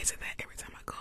is that every time I go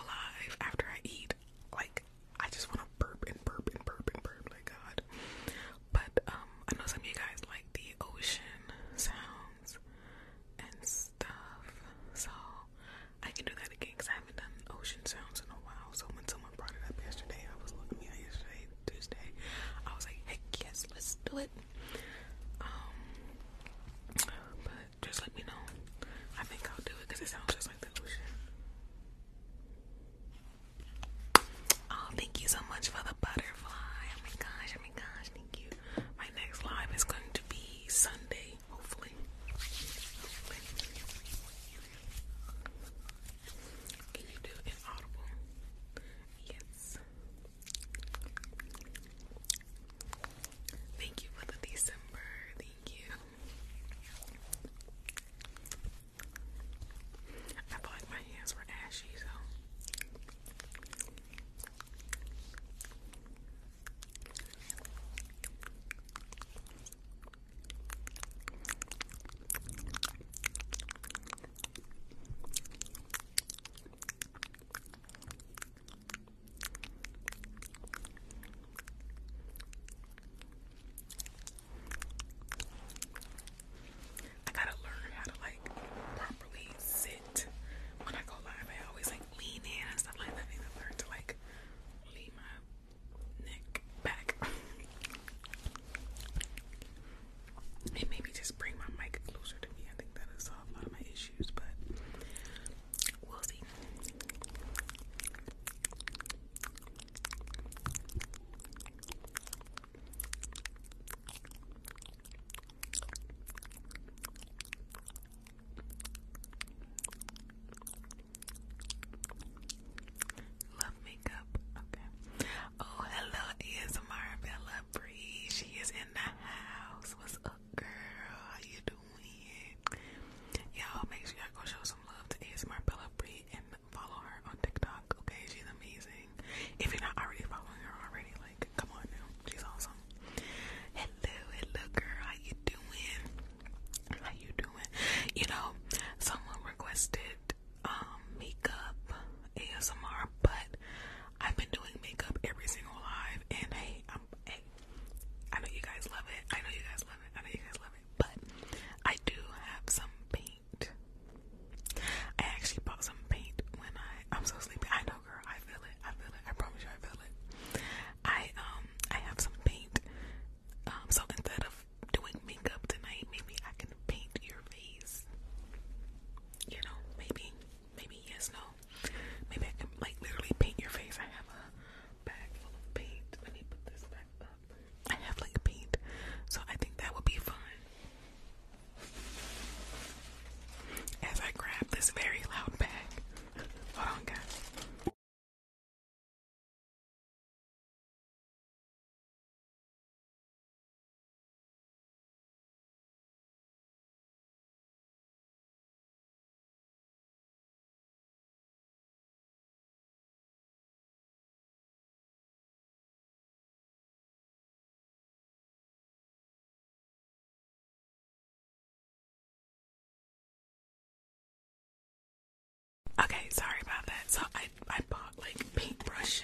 sorry about that. So I I bought like paintbrushes.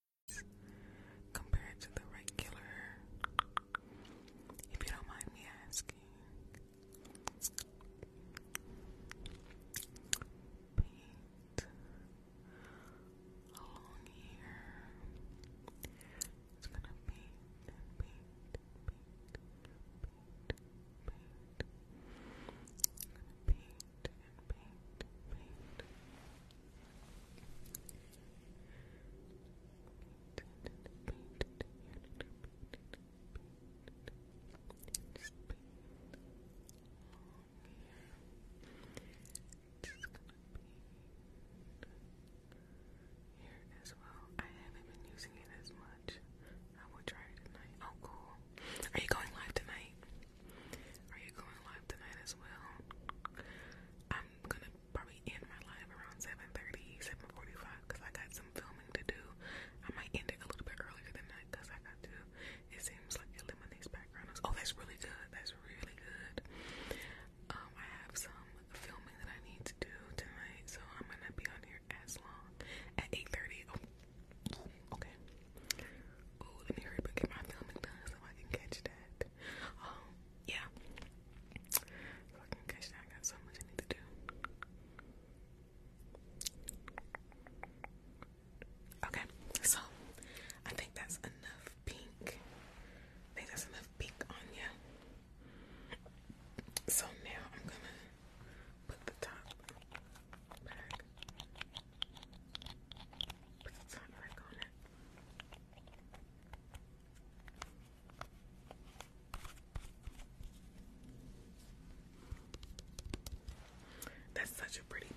such a pretty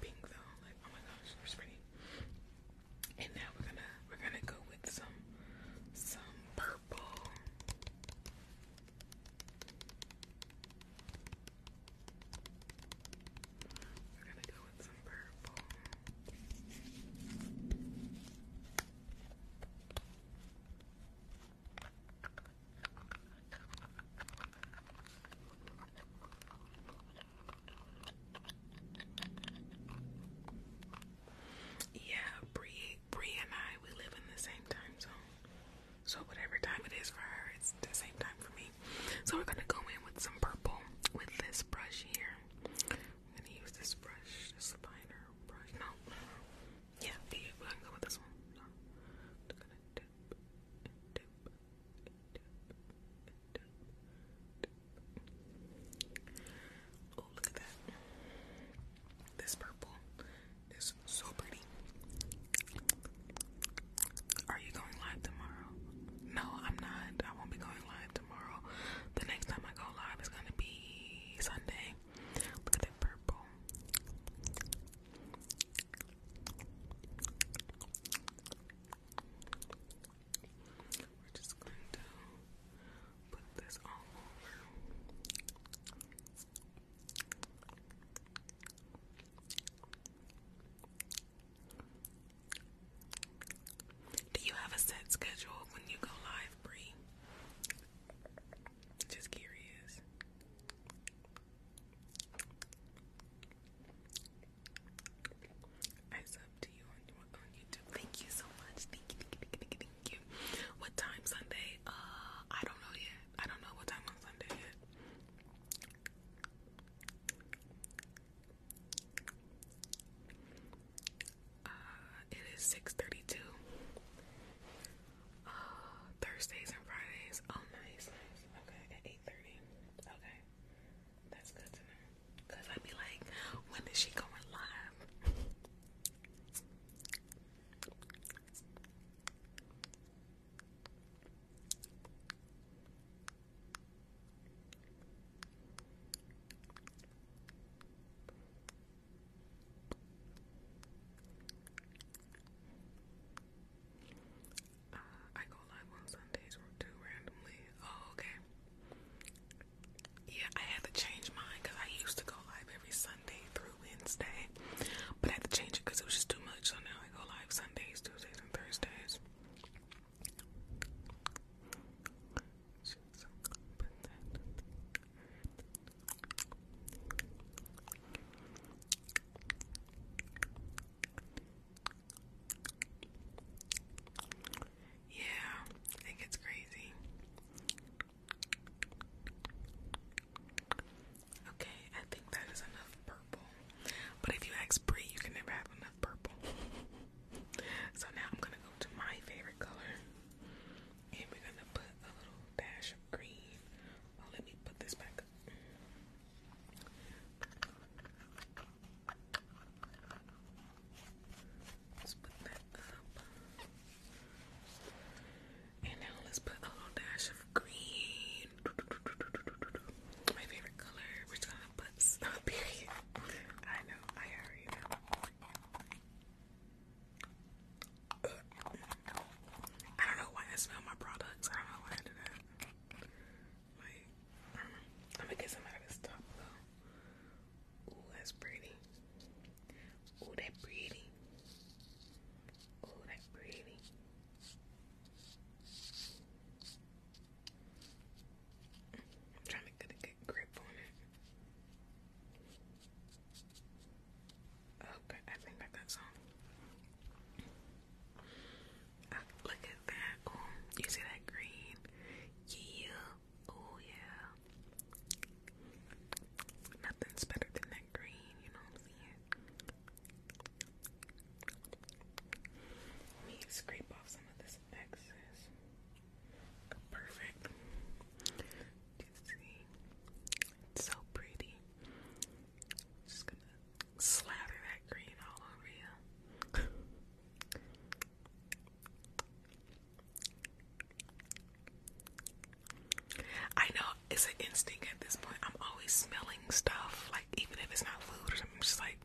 It's an instinct at this point. I'm always smelling stuff, like even if it's not food or something. I'm just like,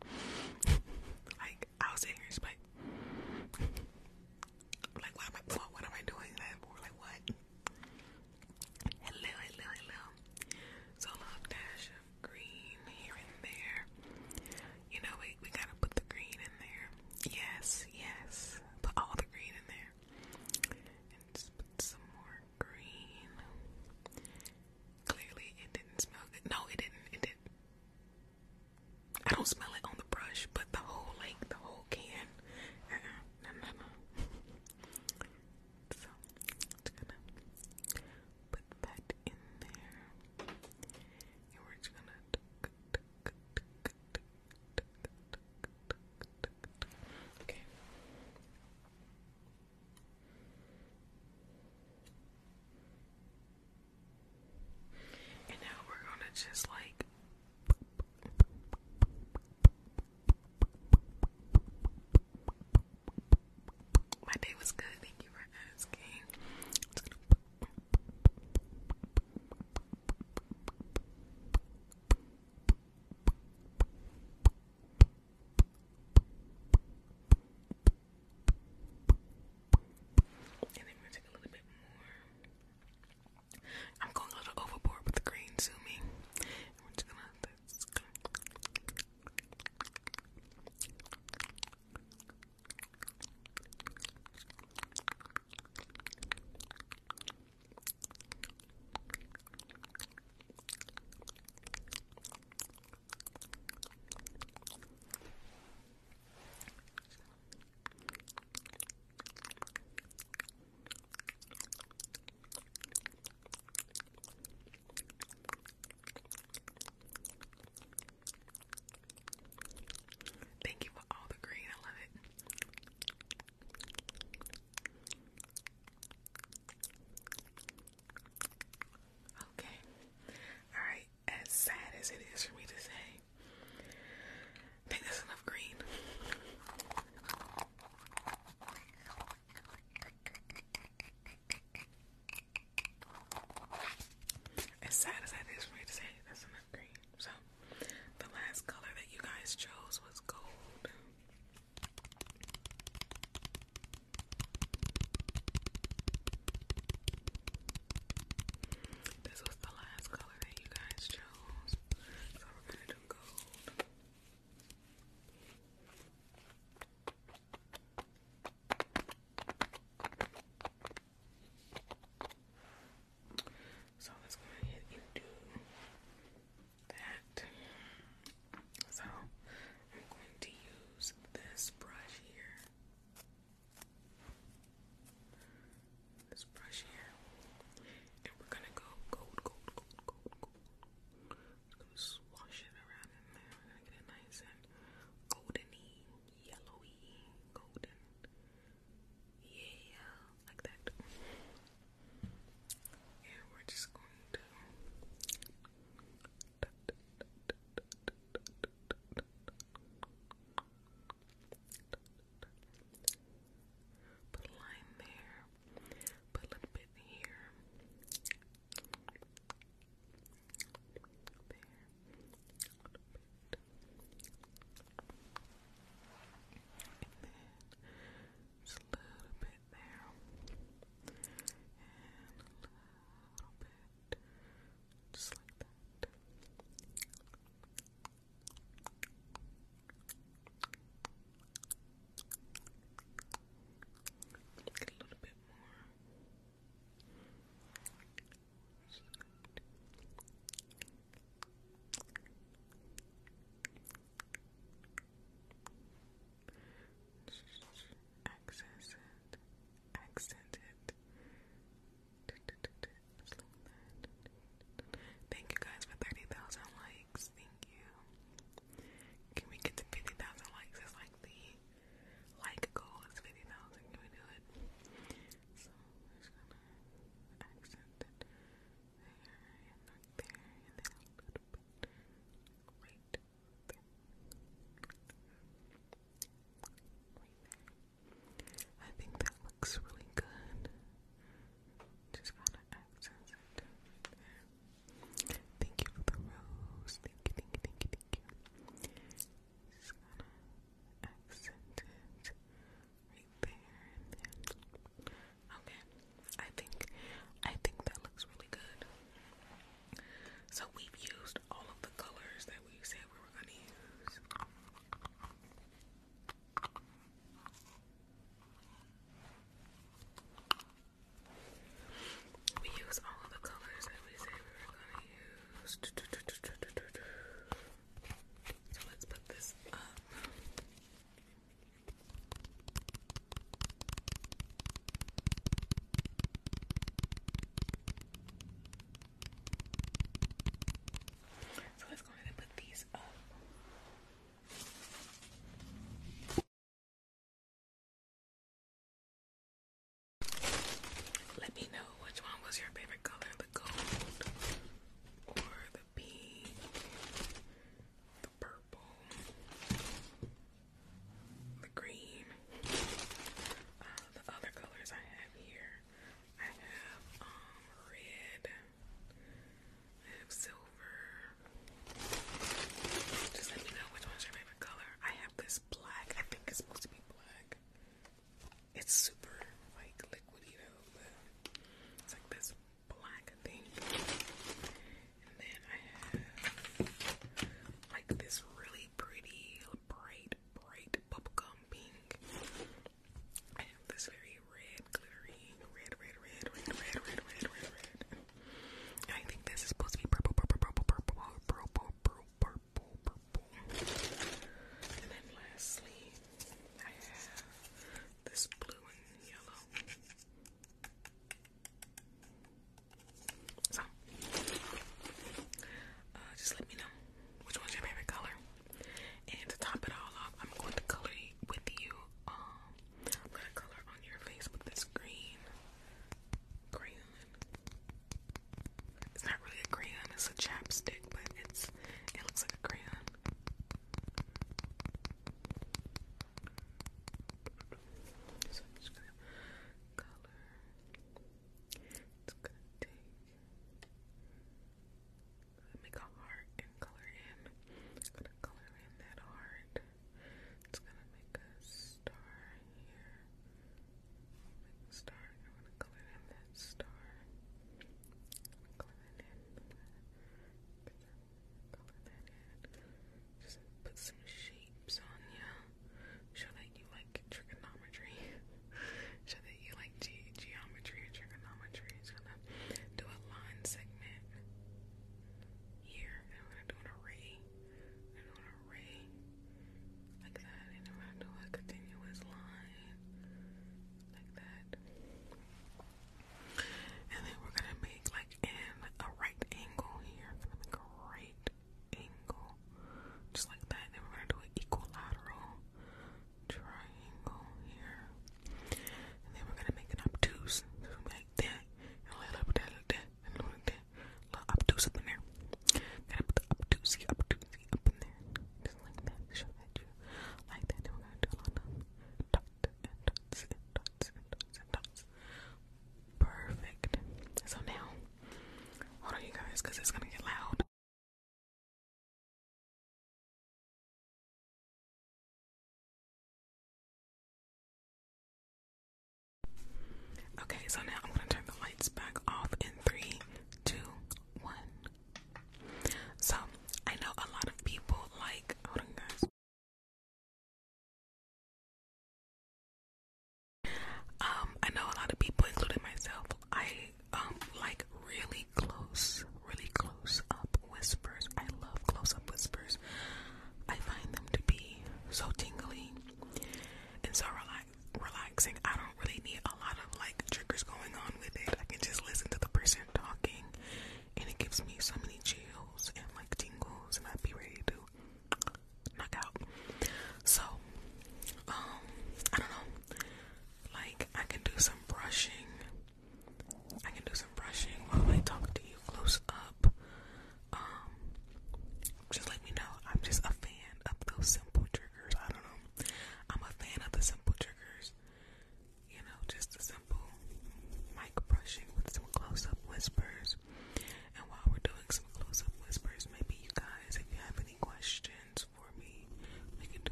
like I was ignorant Just it is for me just brushing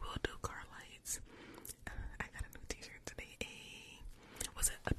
We'll do car lights. Uh, I got a new t-shirt today. A was it a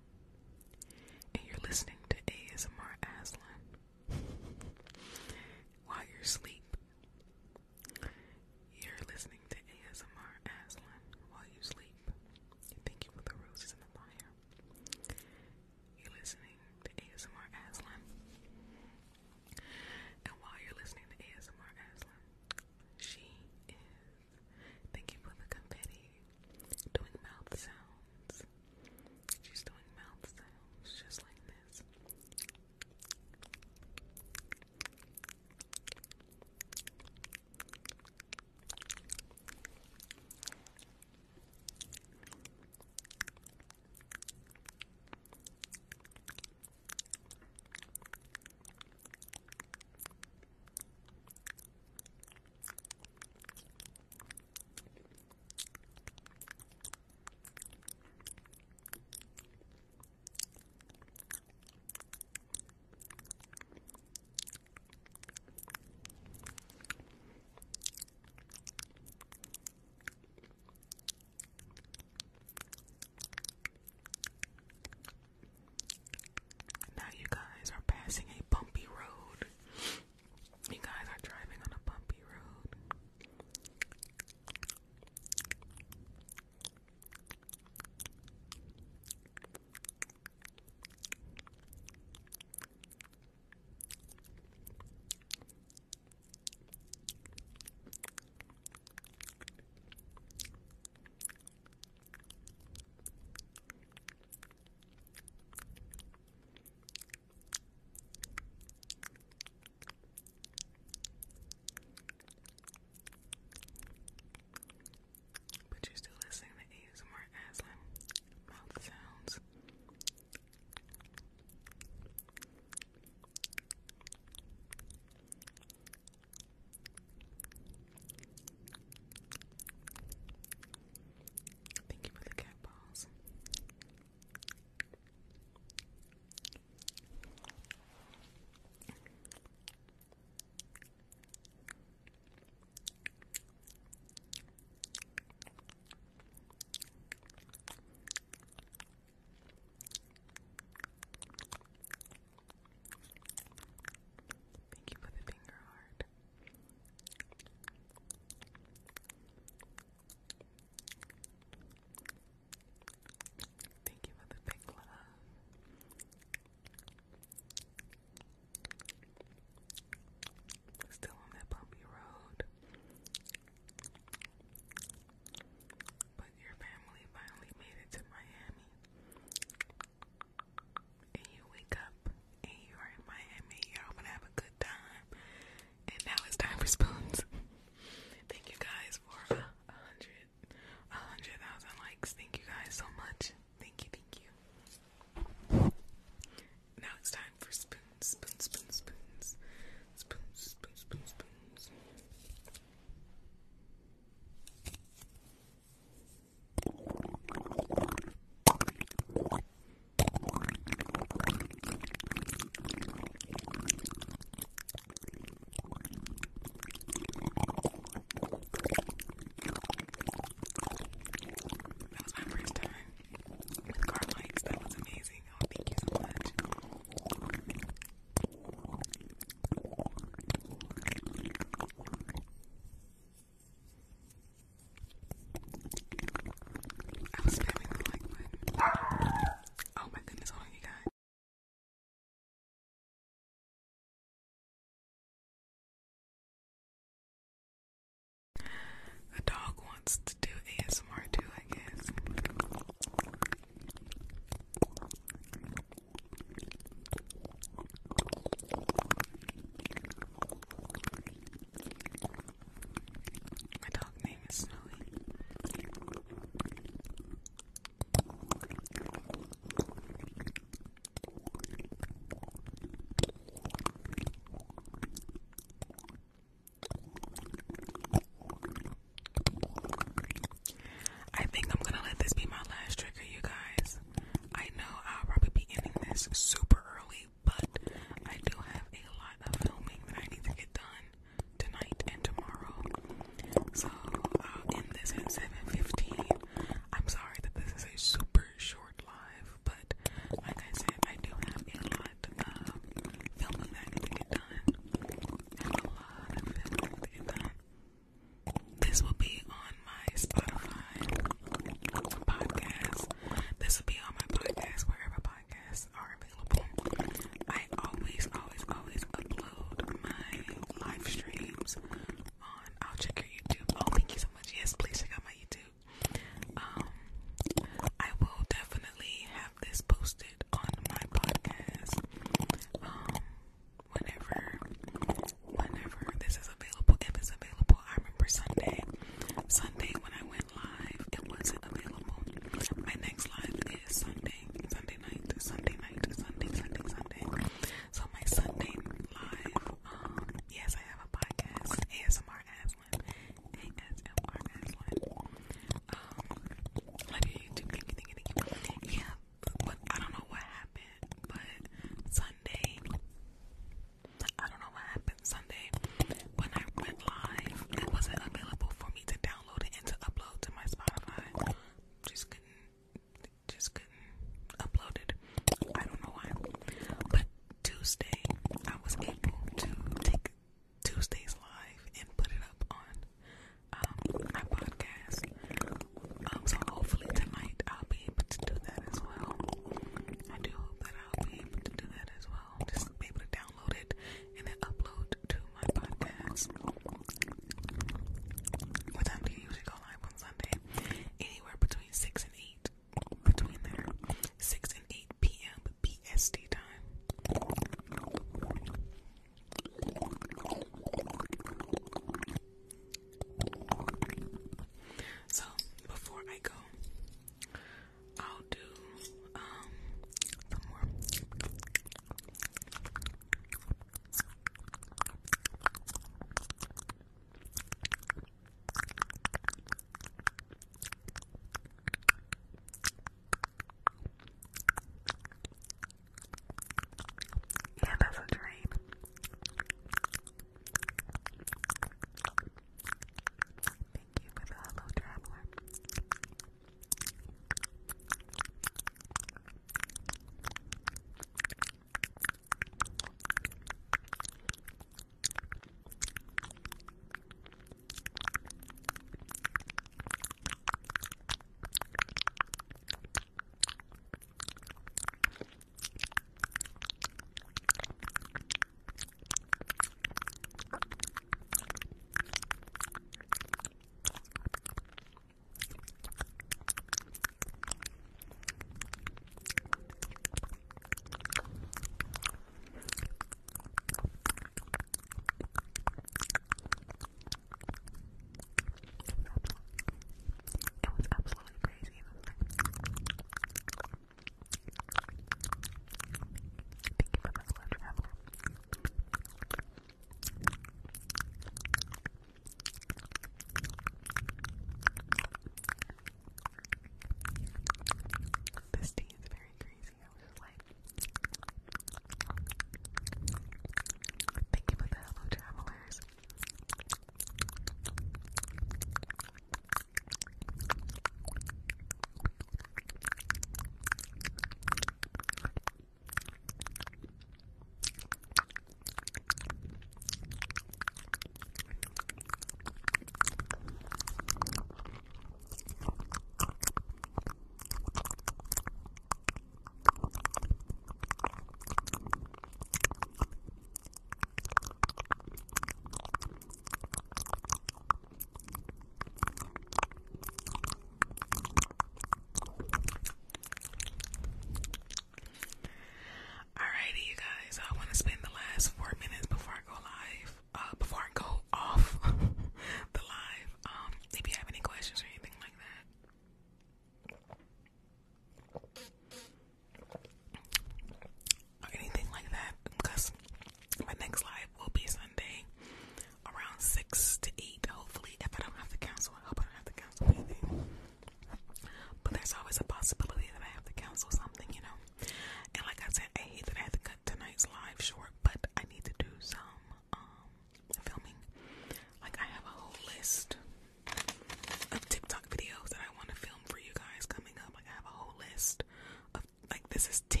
this is 10